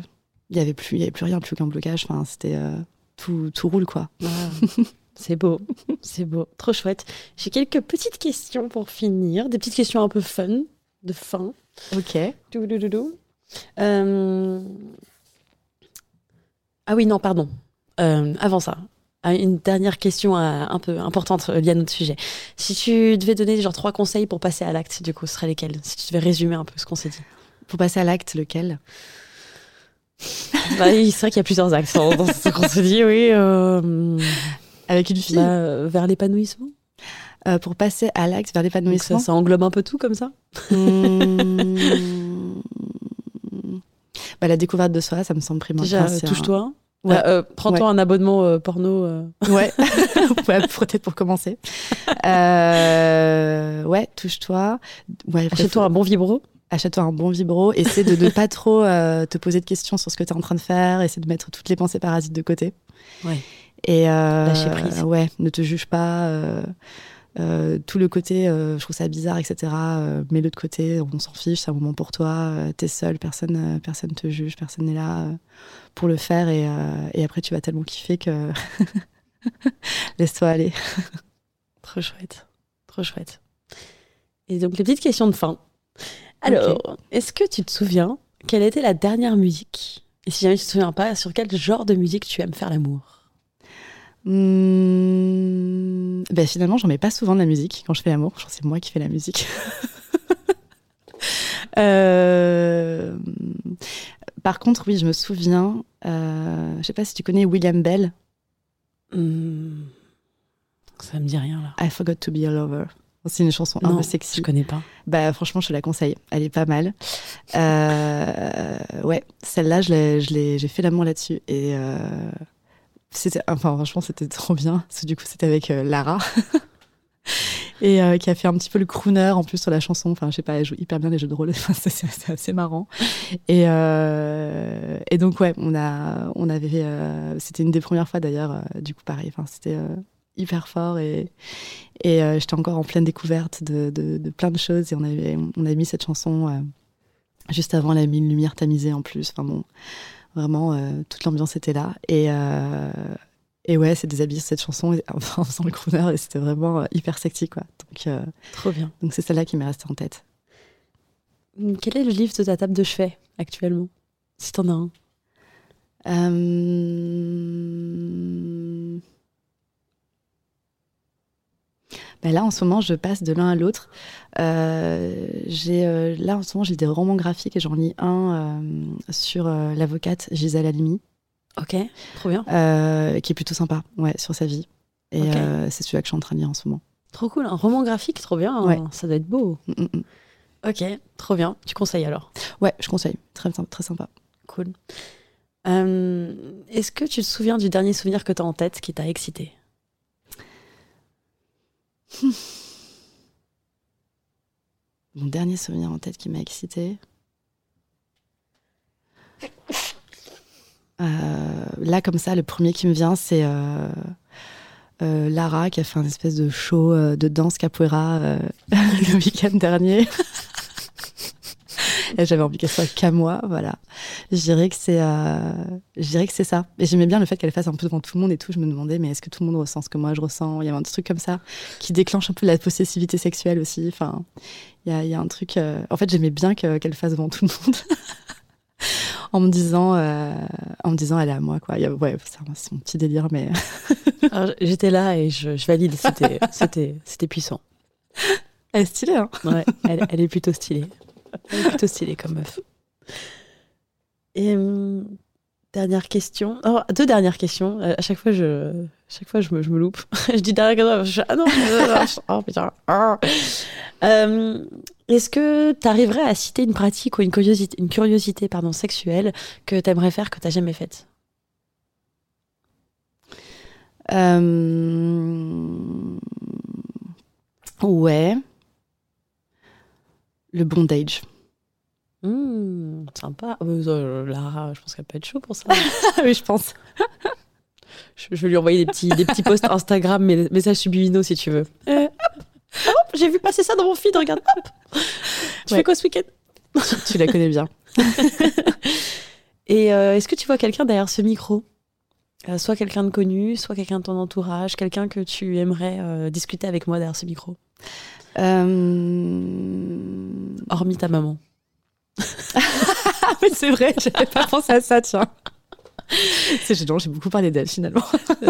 il y avait plus, il y avait plus rien, plus qu'un blocage. Enfin, c'était euh, tout, tout roule quoi. <laughs> C'est beau, c'est beau, trop chouette. J'ai quelques petites questions pour finir, des petites questions un peu fun, de fin. Ok. Euh, Ah oui, non, pardon. Euh, avant ça, ah, une dernière question un peu importante liée à notre sujet. Si tu devais donner genre trois conseils pour passer à l'acte, du coup, ce seraient lesquels? Si tu devais résumer un peu ce qu'on s'est dit. Pour passer à l'acte, lequel? Bah, c'est vrai qu'il y a plusieurs actes dans ce qu'on se dit, oui. euh, Avec une fille. bah, vers l'épanouissement. Euh, pour passer à l'acte vers ça, l'épanouissement. ça englobe un peu tout comme ça Mmh. <laughs> bah, la découverte de soi, ça me semble primordial. Déjà, touche-toi. Ouais. Euh, euh, Prends-toi un abonnement euh, porno. Ouais, <laughs> <laughs> ouais peut-être pour commencer. Ouais, touche-toi. Ouais, Achète-toi un bon vibro. Achète-toi un bon vibro. Essaie de ne pas trop euh, te poser de questions sur ce que tu es en train de faire. Essaie de mettre toutes les pensées parasites de côté. Ouais. Et euh, Lâcher prise. Ouais, ne te juge pas. euh, euh, tout le côté, je trouve ça bizarre, etc. Mets-le de côté, on s'en fiche, c'est un moment pour toi. T'es seul, personne, personne te juge, personne n'est là pour le faire. Et, et après, tu vas tellement kiffer que <laughs> laisse-toi aller. Trop chouette. Trop chouette. Et donc, les petites questions de fin. Alors, est-ce que tu te souviens quelle était la dernière musique Et si jamais tu te souviens pas, sur quel genre de musique tu aimes faire l'amour? Hmm, ben finalement, j'en mets pas souvent de la musique quand je fais l'amour. Je pense que c'est moi qui fais la musique. <laughs> Euh, Par contre, oui, je me souviens. Euh, je sais pas si tu connais William Bell. Hmm, Ça me dit rien là. I Forgot to Be a Lover. C'est une chanson un non, peu sexy. je connais pas. Bah franchement, je te la conseille. Elle est pas mal. Euh, ouais, celle-là, j'ai fait l'amour là-dessus et euh, c'était, enfin franchement, c'était <laughs> trop bien. Parce que du coup, c'était avec euh, Lara <laughs> et qui a fait un petit peu le crooner en plus sur la chanson. Enfin, je sais pas, elle joue hyper bien les jeux de rôle. <laughs> C'est, assez marrant. Et, et donc ouais, on a, on avait, c'était une des premières fois d'ailleurs. du coup, pareil. Enfin, c'était hyper fort et et euh, j'étais encore en pleine découverte de, de, de plein de choses. Et on avait, on avait mis cette chanson euh, juste avant, elle a mis une lumière tamisée en plus. Enfin bon, vraiment, euh, toute l'ambiance était là. Et, et ouais, c'est déshabillé cette chanson et- <laughs> enfin, en faisant le crooner. Et c'était vraiment hyper sexy, quoi. Donc, Trop bien. donc c'est celle-là qui m'est restée en tête. Quel est le livre de ta table de chevet actuellement Si t'en as un? Ben là, en ce moment, je passe de l'un à l'autre. Euh, j'ai euh, là, en ce moment, j'ai des romans graphiques et j'en lis un euh, sur l'avocate Gisèle Halimi, Ok, trop bien. qui est plutôt sympa, ouais, sur sa vie. Et c'est celui-là que je suis en train de lire en ce moment. Trop cool. Un roman graphique, trop bien. Ouais. Ça doit être beau. Mm, mm, mm. Ok, trop bien. Tu conseilles alors? Ouais, je conseille. Très, sympa- très sympa. Cool. Euh, Est-ce que tu te souviens du dernier souvenir que tu as en tête qui t'a excité? Mon dernier souvenir en tête qui m'a excité. Euh, là, comme ça, le premier qui me vient, c'est Lara qui a fait un espèce de show de danse capoeira <laughs> le week-end dernier. <laughs> j'avais envie qu'elle soit qu'à moi, voilà. Je dirais que c'est, euh, que c'est ça. Et j'aimais bien le fait qu'elle fasse un peu devant tout le monde et tout. Je me demandais, mais est-ce que tout le monde ressent ce que moi je ressens? Il y avait un truc comme ça qui déclenche un peu la possessivité sexuelle aussi. Enfin, il y a, y a, un truc. Euh, en fait, j'aimais bien qu'elle fasse devant tout le monde. <laughs> en me disant, euh, en me disant, elle est à moi, quoi. ouais, c'est mon petit délire, mais. <laughs> J'étais là et je, je valide. C'était, <laughs> c'était, c'était puissant. Elle est stylée, hein Ouais, elle, elle est plutôt stylée. Elle est plutôt stylée comme meuf. Et hum, dernière question. Oh, deux dernières questions. Euh, à chaque fois, je, chaque fois, je me, je me loupe. <laughs> je dis dernière question. ah non. oh putain. Ah. Hum, est-ce que tu arriverais à citer une pratique ou une curiosité, une curiosité pardon, sexuelle que tu aimerais faire que tu n'as jamais faite? Euh... Ouais le bondage. Mmh, sympa. Euh, Lara, je pense qu'elle peut être chaud pour ça. <laughs> oui, je pense. je, vais lui envoyer des petits, des petits posts Instagram, mais messages subliminaux si tu veux. Euh, j'ai vu passer ça dans mon feed, regarde. Tu fais quoi ce week-end? Tu, la connais bien. <laughs> Et euh, est-ce que tu vois quelqu'un derrière ce micro? Soit quelqu'un de connu, soit quelqu'un de ton entourage, quelqu'un que tu aimerais discuter avec moi derrière ce micro? Euh... Hormis ta maman. <laughs> Mais c'est vrai, j'avais pas pensé à ça, tiens. C'est gênant, j'ai beaucoup parlé d'elle finalement.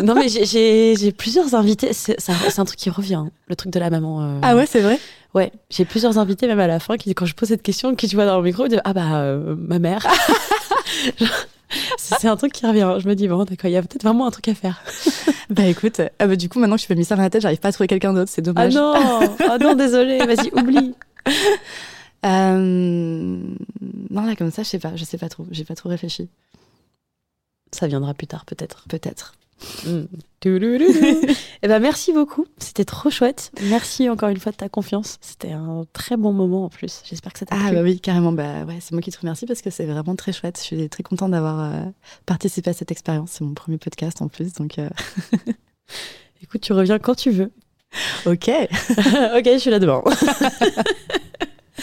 non, mais j'ai plusieurs invités. C'est un truc qui revient, hein, le truc de la maman. Euh. Ah ouais, c'est vrai? Ouais, j'ai plusieurs invités, même à la fin, qui, quand je pose cette question, qui tu vois dans le micro, disent Ah bah, euh, ma mère. <laughs> c'est un truc qui revient. Je me dis, bon, d'accord, il y a peut-être vraiment un truc à faire. <laughs> bah écoute, ah bah, du coup, maintenant que je fais mis ça dans la tête, j'arrive pas à trouver quelqu'un d'autre, c'est dommage. Ah non, ah non, désolé, vas-y, oublie. Euh... Non, là, comme ça, je sais pas, je sais pas trop, j'ai pas trop réfléchi. Ça viendra plus tard, peut-être. Peut-être. Mm. <laughs> eh ben merci beaucoup, c'était trop chouette. Merci encore une fois de ta confiance. C'était un très bon moment en plus. J'espère que ça t'a ah, bah oui, carrément. Bah ouais, c'est moi qui te remercie parce que c'est vraiment très chouette. Je suis très contente d'avoir euh, participé à cette expérience. C'est mon premier podcast en plus, donc. Euh, <laughs> Écoute, tu reviens quand tu veux. Ok. <laughs> ok, je suis là devant.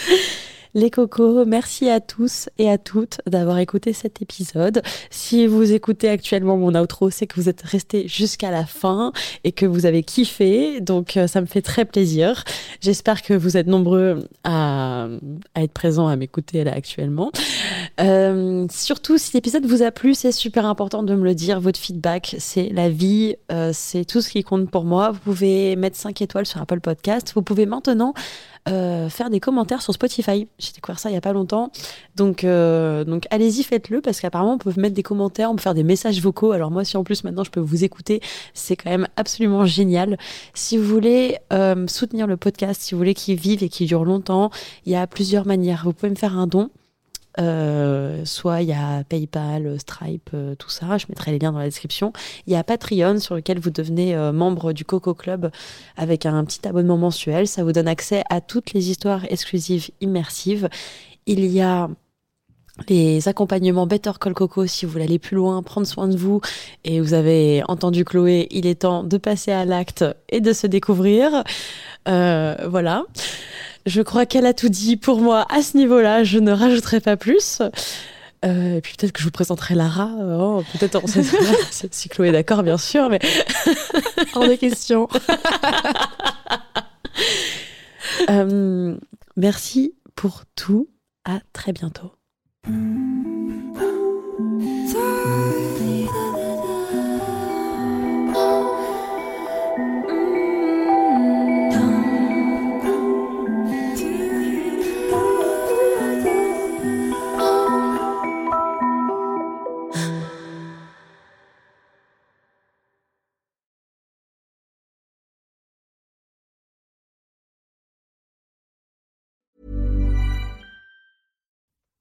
<laughs> Les cocos, merci à tous et à toutes d'avoir écouté cet épisode. Si vous écoutez actuellement mon outro, c'est que vous êtes restés jusqu'à la fin et que vous avez kiffé. Donc euh, ça me fait très plaisir. J'espère que vous êtes nombreux à, être présents à m'écouter là actuellement. Euh, surtout, si l'épisode vous a plu, c'est super important de me le dire. Votre feedback, c'est la vie, euh, c'est tout ce qui compte pour moi. Vous pouvez mettre 5 étoiles sur Apple Podcast. Vous pouvez maintenant euh, faire des commentaires sur Spotify. J'ai découvert ça il y a pas longtemps. Donc, euh, donc allez-y, faites-le parce qu'apparemment on peut mettre des commentaires, on peut faire des messages vocaux. Alors moi, si en plus maintenant je peux vous écouter, c'est quand même absolument génial. Si vous voulez euh, soutenir le podcast, si vous voulez qu'il vive et qu'il dure longtemps, il y a plusieurs manières. Vous pouvez me faire un don. Euh, soit il y a PayPal, Stripe, euh, tout ça. Je mettrai les liens dans la description. Il y a Patreon sur lequel vous devenez euh, membre du Coco Club avec un petit abonnement mensuel. Ça vous donne accès à toutes les histoires exclusives immersives. Il y a les accompagnements Better Call Coco si vous voulez aller plus loin, prendre soin de vous et vous avez entendu Chloé, il est temps de passer à l'acte et de se découvrir. voilà. Je crois qu'elle a tout dit pour moi à ce niveau-là. Je ne rajouterai pas plus. Euh, et puis peut-être que je vous présenterai Lara. Oh, peut-être <laughs> <laughs> si Chloé est d'accord, bien sûr, mais <laughs> hors de question. Euh, merci pour tout. À très bientôt.